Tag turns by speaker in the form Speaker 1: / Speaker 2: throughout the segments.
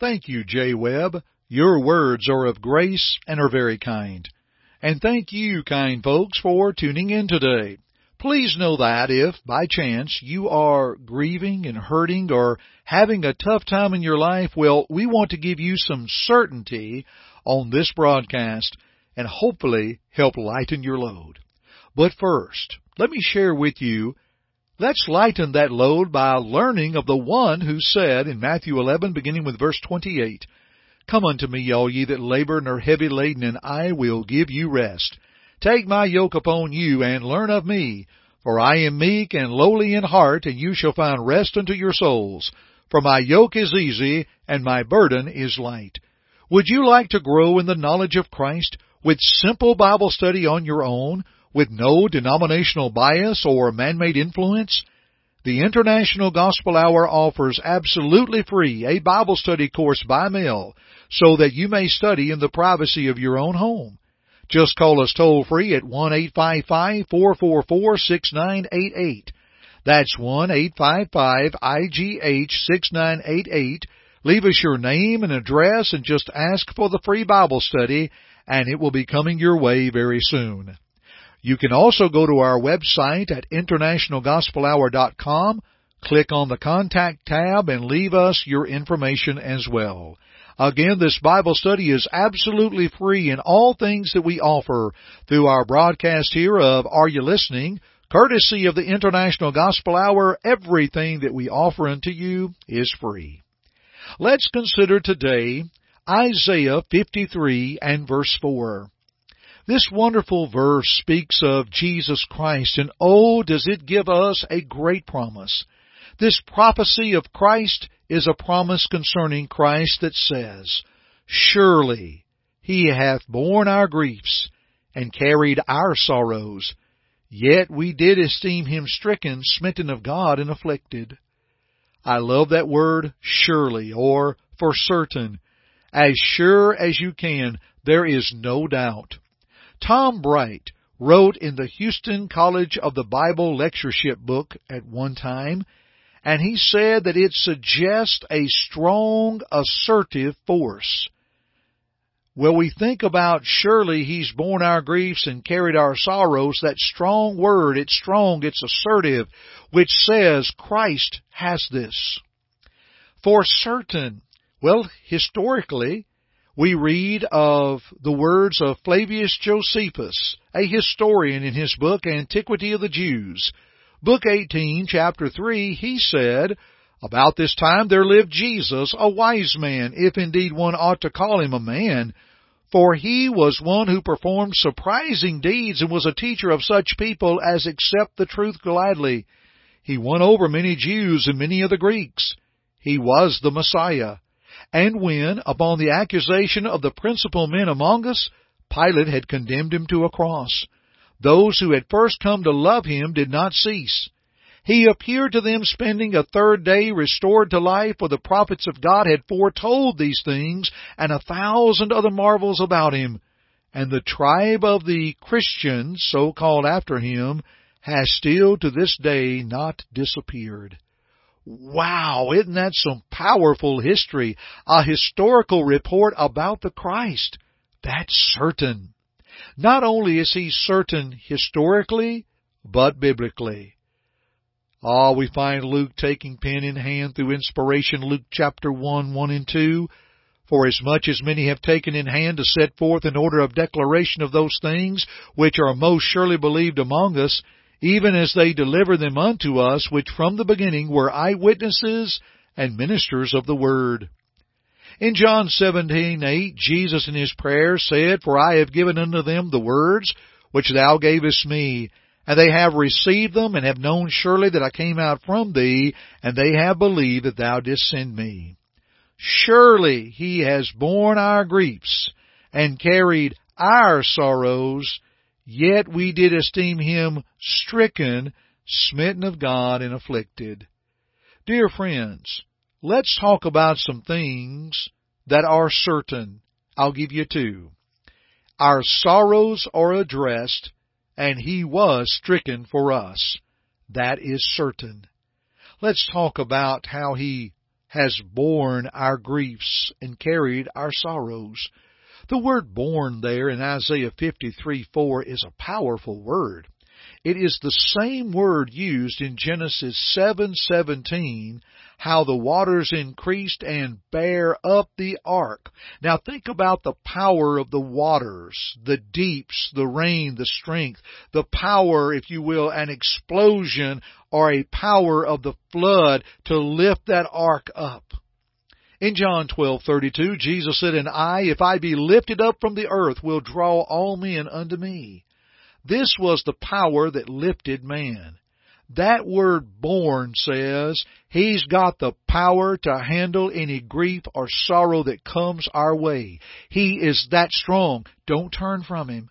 Speaker 1: Thank you, Jay Webb. Your words are of grace and are very kind. And thank you, kind folks, for tuning in today. Please know that if, by chance, you are grieving and hurting or having a tough time in your life, well, we want to give you some certainty on this broadcast and hopefully help lighten your load. But first, let me share with you, let's lighten that load by learning of the one who said in Matthew 11, beginning with verse 28, Come unto me, all ye that labor and are heavy laden, and I will give you rest. Take my yoke upon you and learn of me, for I am meek and lowly in heart, and you shall find rest unto your souls. For my yoke is easy and my burden is light. Would you like to grow in the knowledge of Christ with simple Bible study on your own, with no denominational bias or man-made influence? The International Gospel Hour offers absolutely free a Bible study course by mail so that you may study in the privacy of your own home. Just call us toll free at 1-855-444-6988. That's 1-855-IGH-6988. Leave us your name and address and just ask for the free Bible study and it will be coming your way very soon. You can also go to our website at internationalgospelhour.com, click on the contact tab and leave us your information as well. Again, this Bible study is absolutely free in all things that we offer through our broadcast here of Are You Listening? Courtesy of the International Gospel Hour, everything that we offer unto you is free. Let's consider today Isaiah 53 and verse 4. This wonderful verse speaks of Jesus Christ, and oh, does it give us a great promise. This prophecy of Christ is a promise concerning Christ that says, Surely he hath borne our griefs and carried our sorrows, yet we did esteem him stricken, smitten of God, and afflicted. I love that word surely or for certain. As sure as you can, there is no doubt. Tom Bright wrote in the Houston College of the Bible lectureship book at one time, and he said that it suggests a strong assertive force. Well, we think about surely he's borne our griefs and carried our sorrows, that strong word, it's strong, it's assertive, which says Christ has this. For certain, well, historically, we read of the words of Flavius Josephus, a historian in his book Antiquity of the Jews, Book 18, chapter 3, he said, About this time there lived Jesus, a wise man, if indeed one ought to call him a man, for he was one who performed surprising deeds and was a teacher of such people as accept the truth gladly. He won over many Jews and many of the Greeks. He was the Messiah. And when, upon the accusation of the principal men among us, Pilate had condemned him to a cross, those who had first come to love him did not cease. He appeared to them spending a third day restored to life, for the prophets of God had foretold these things and a thousand other marvels about him. And the tribe of the Christians, so called after him, has still to this day not disappeared. Wow, isn't that some powerful history? A historical report about the Christ. That's certain. Not only is he certain historically, but biblically. Ah, we find Luke taking pen in hand through inspiration, Luke chapter 1, 1 and 2. For as much as many have taken in hand to set forth an order of declaration of those things which are most surely believed among us, even as they deliver them unto us, which from the beginning were eyewitnesses and ministers of the word. In John 17:8, Jesus in his prayer said, For I have given unto them the words which thou gavest me, and they have received them, and have known surely that I came out from thee, and they have believed that thou didst send me. Surely he has borne our griefs and carried our sorrows, yet we did esteem him stricken, smitten of God, and afflicted. Dear friends, let's talk about some things that are certain. I'll give you two. Our sorrows are addressed, and he was stricken for us. That is certain. Let's talk about how he has borne our griefs and carried our sorrows. The word borne there in Isaiah 53 4 is a powerful word. It is the same word used in Genesis 7:17, how the waters increased and bare up the ark. Now think about the power of the waters, the deeps, the rain, the strength, the power, if you will, an explosion or a power of the flood to lift that ark up. In John 12:32, Jesus said, "And I, if I be lifted up from the earth, will draw all men unto me." This was the power that lifted man. That word borne says he's got the power to handle any grief or sorrow that comes our way. He is that strong. Don't turn from him.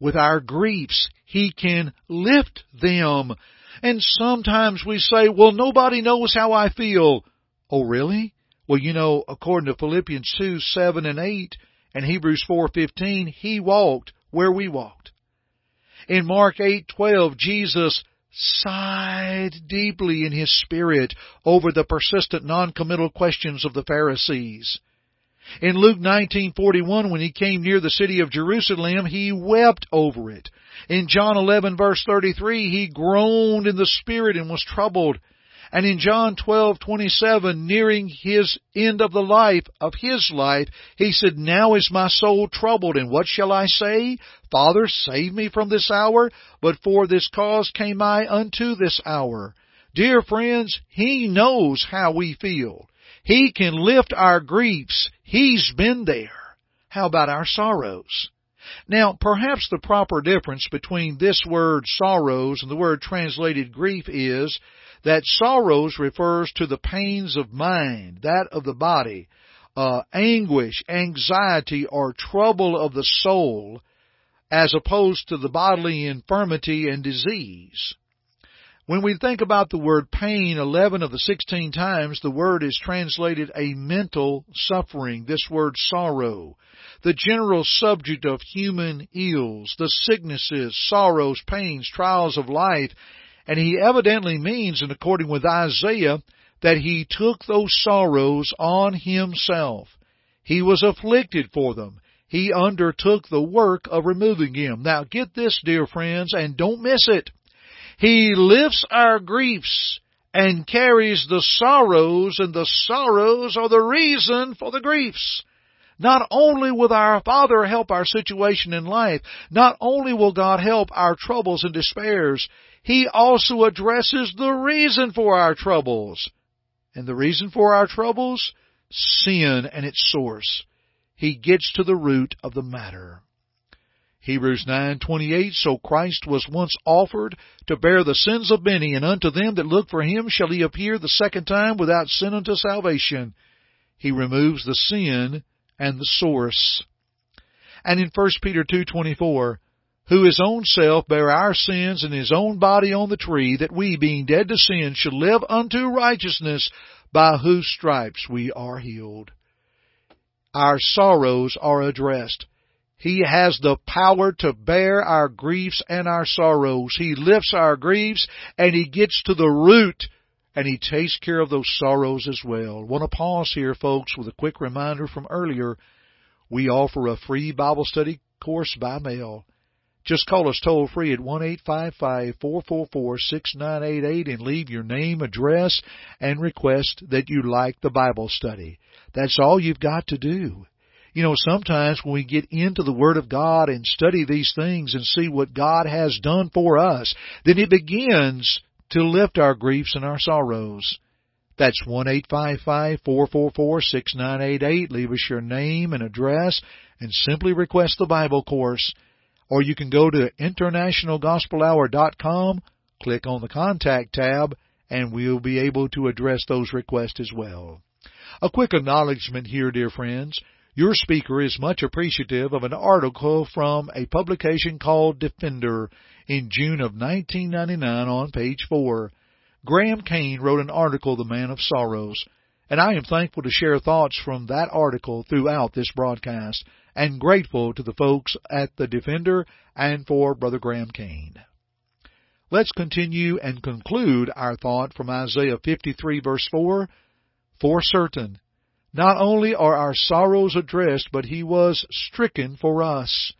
Speaker 1: With our griefs, he can lift them. And sometimes we say, well, nobody knows how I feel. Oh, really? Well, you know, according to Philippians 2, 7 and 8, and Hebrews 4, 15, he walked where we walked. In Mark 8:12, Jesus sighed deeply in his spirit over the persistent non-committal questions of the Pharisees. In Luke 19:41 when he came near the city of Jerusalem he wept over it. In John 11 verse 33 he groaned in the spirit and was troubled. And in John 12:27, nearing his end of the life of his life, he said, "Now is my soul troubled, and what shall I say? Father, save me from this hour, but for this cause came I unto this hour." Dear friends, he knows how we feel. He can lift our griefs. He's been there. How about our sorrows? Now, perhaps the proper difference between this word sorrows and the word translated grief is that sorrows refers to the pains of mind, that of the body, uh, anguish, anxiety, or trouble of the soul, as opposed to the bodily infirmity and disease. When we think about the word pain 11 of the 16 times, the word is translated a mental suffering, this word sorrow. The general subject of human ills, the sicknesses, sorrows, pains, trials of life, and he evidently means, in according with Isaiah, that he took those sorrows on himself. He was afflicted for them. He undertook the work of removing them. Now get this, dear friends, and don't miss it. He lifts our griefs and carries the sorrows, and the sorrows are the reason for the griefs. Not only will our Father help our situation in life, not only will God help our troubles and despairs, he also addresses the reason for our troubles. And the reason for our troubles? Sin and its source. He gets to the root of the matter. Hebrews 9:28 So Christ was once offered to bear the sins of many and unto them that look for him shall he appear the second time without sin unto salvation. He removes the sin and the source. And in 1 Peter 2:24 who his own self bare our sins in his own body on the tree, that we, being dead to sin, should live unto righteousness, by whose stripes we are healed. Our sorrows are addressed. He has the power to bear our griefs and our sorrows. He lifts our griefs and He gets to the root and He takes care of those sorrows as well. I want to pause here, folks, with a quick reminder from earlier. We offer a free Bible study course by mail. Just call us toll free at one eight five five four four four six nine eight eight and leave your name, address, and request that you like the Bible study. That's all you've got to do. You know, sometimes when we get into the Word of God and study these things and see what God has done for us, then it begins to lift our griefs and our sorrows. That's one eight five five four four four six nine eight eight. Leave us your name and address and simply request the Bible course or you can go to internationalgospelhour.com, click on the contact tab, and we'll be able to address those requests as well. A quick acknowledgement here, dear friends. Your speaker is much appreciative of an article from a publication called Defender in June of 1999 on page 4. Graham Cain wrote an article, The Man of Sorrows, and I am thankful to share thoughts from that article throughout this broadcast and grateful to the folks at the Defender and for Brother Graham Cain. Let's continue and conclude our thought from Isaiah 53 verse 4. For certain, not only are our sorrows addressed, but he was stricken for us.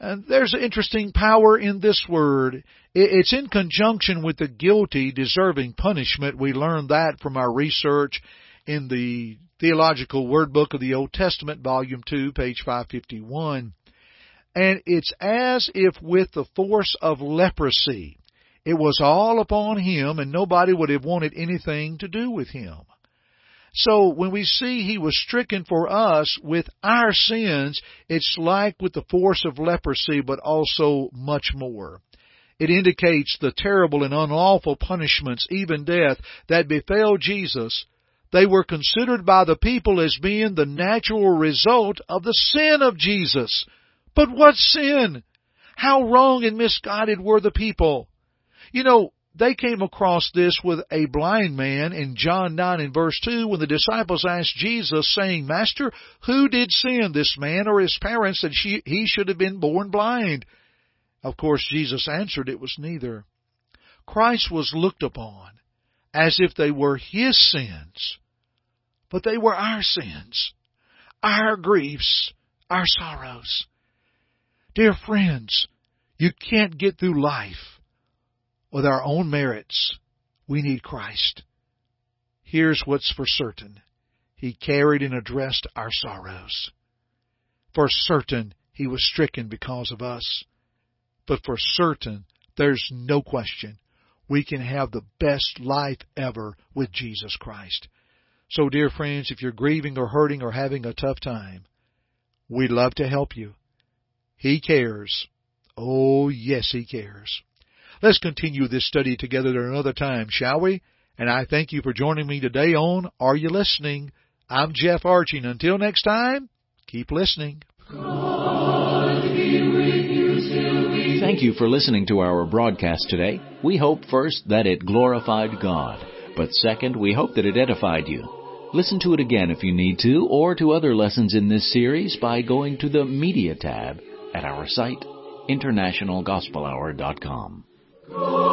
Speaker 1: And there's interesting power in this word. It's in conjunction with the guilty deserving punishment. We learned that from our research in the Theological Word Book of the Old Testament, Volume 2, page 551. And it's as if with the force of leprosy, it was all upon him and nobody would have wanted anything to do with him. So when we see he was stricken for us with our sins, it's like with the force of leprosy, but also much more. It indicates the terrible and unlawful punishments, even death, that befell Jesus. They were considered by the people as being the natural result of the sin of Jesus. But what sin? How wrong and misguided were the people? You know, they came across this with a blind man in John 9 and verse 2 when the disciples asked Jesus saying, Master, who did sin, this man or his parents, that he should have been born blind? Of course, Jesus answered it was neither. Christ was looked upon as if they were his sins, but they were our sins, our griefs, our sorrows. Dear friends, you can't get through life with our own merits. We need Christ. Here's what's for certain. He carried and addressed our sorrows. For certain, He was stricken because of us. But for certain, there's no question, we can have the best life ever with Jesus Christ. So dear friends, if you're grieving or hurting or having a tough time, we'd love to help you. He cares. Oh yes, He cares. Let's continue this study together another time, shall we? And I thank you for joining me today on Are You Listening? I'm Jeff Archie. Until next time, keep listening.
Speaker 2: Thank you for listening to our broadcast today. We hope first that it glorified God, but second, we hope that it edified you. Listen to it again if you need to, or to other lessons in this series by going to the Media tab at our site, internationalgospelhour.com. Oh.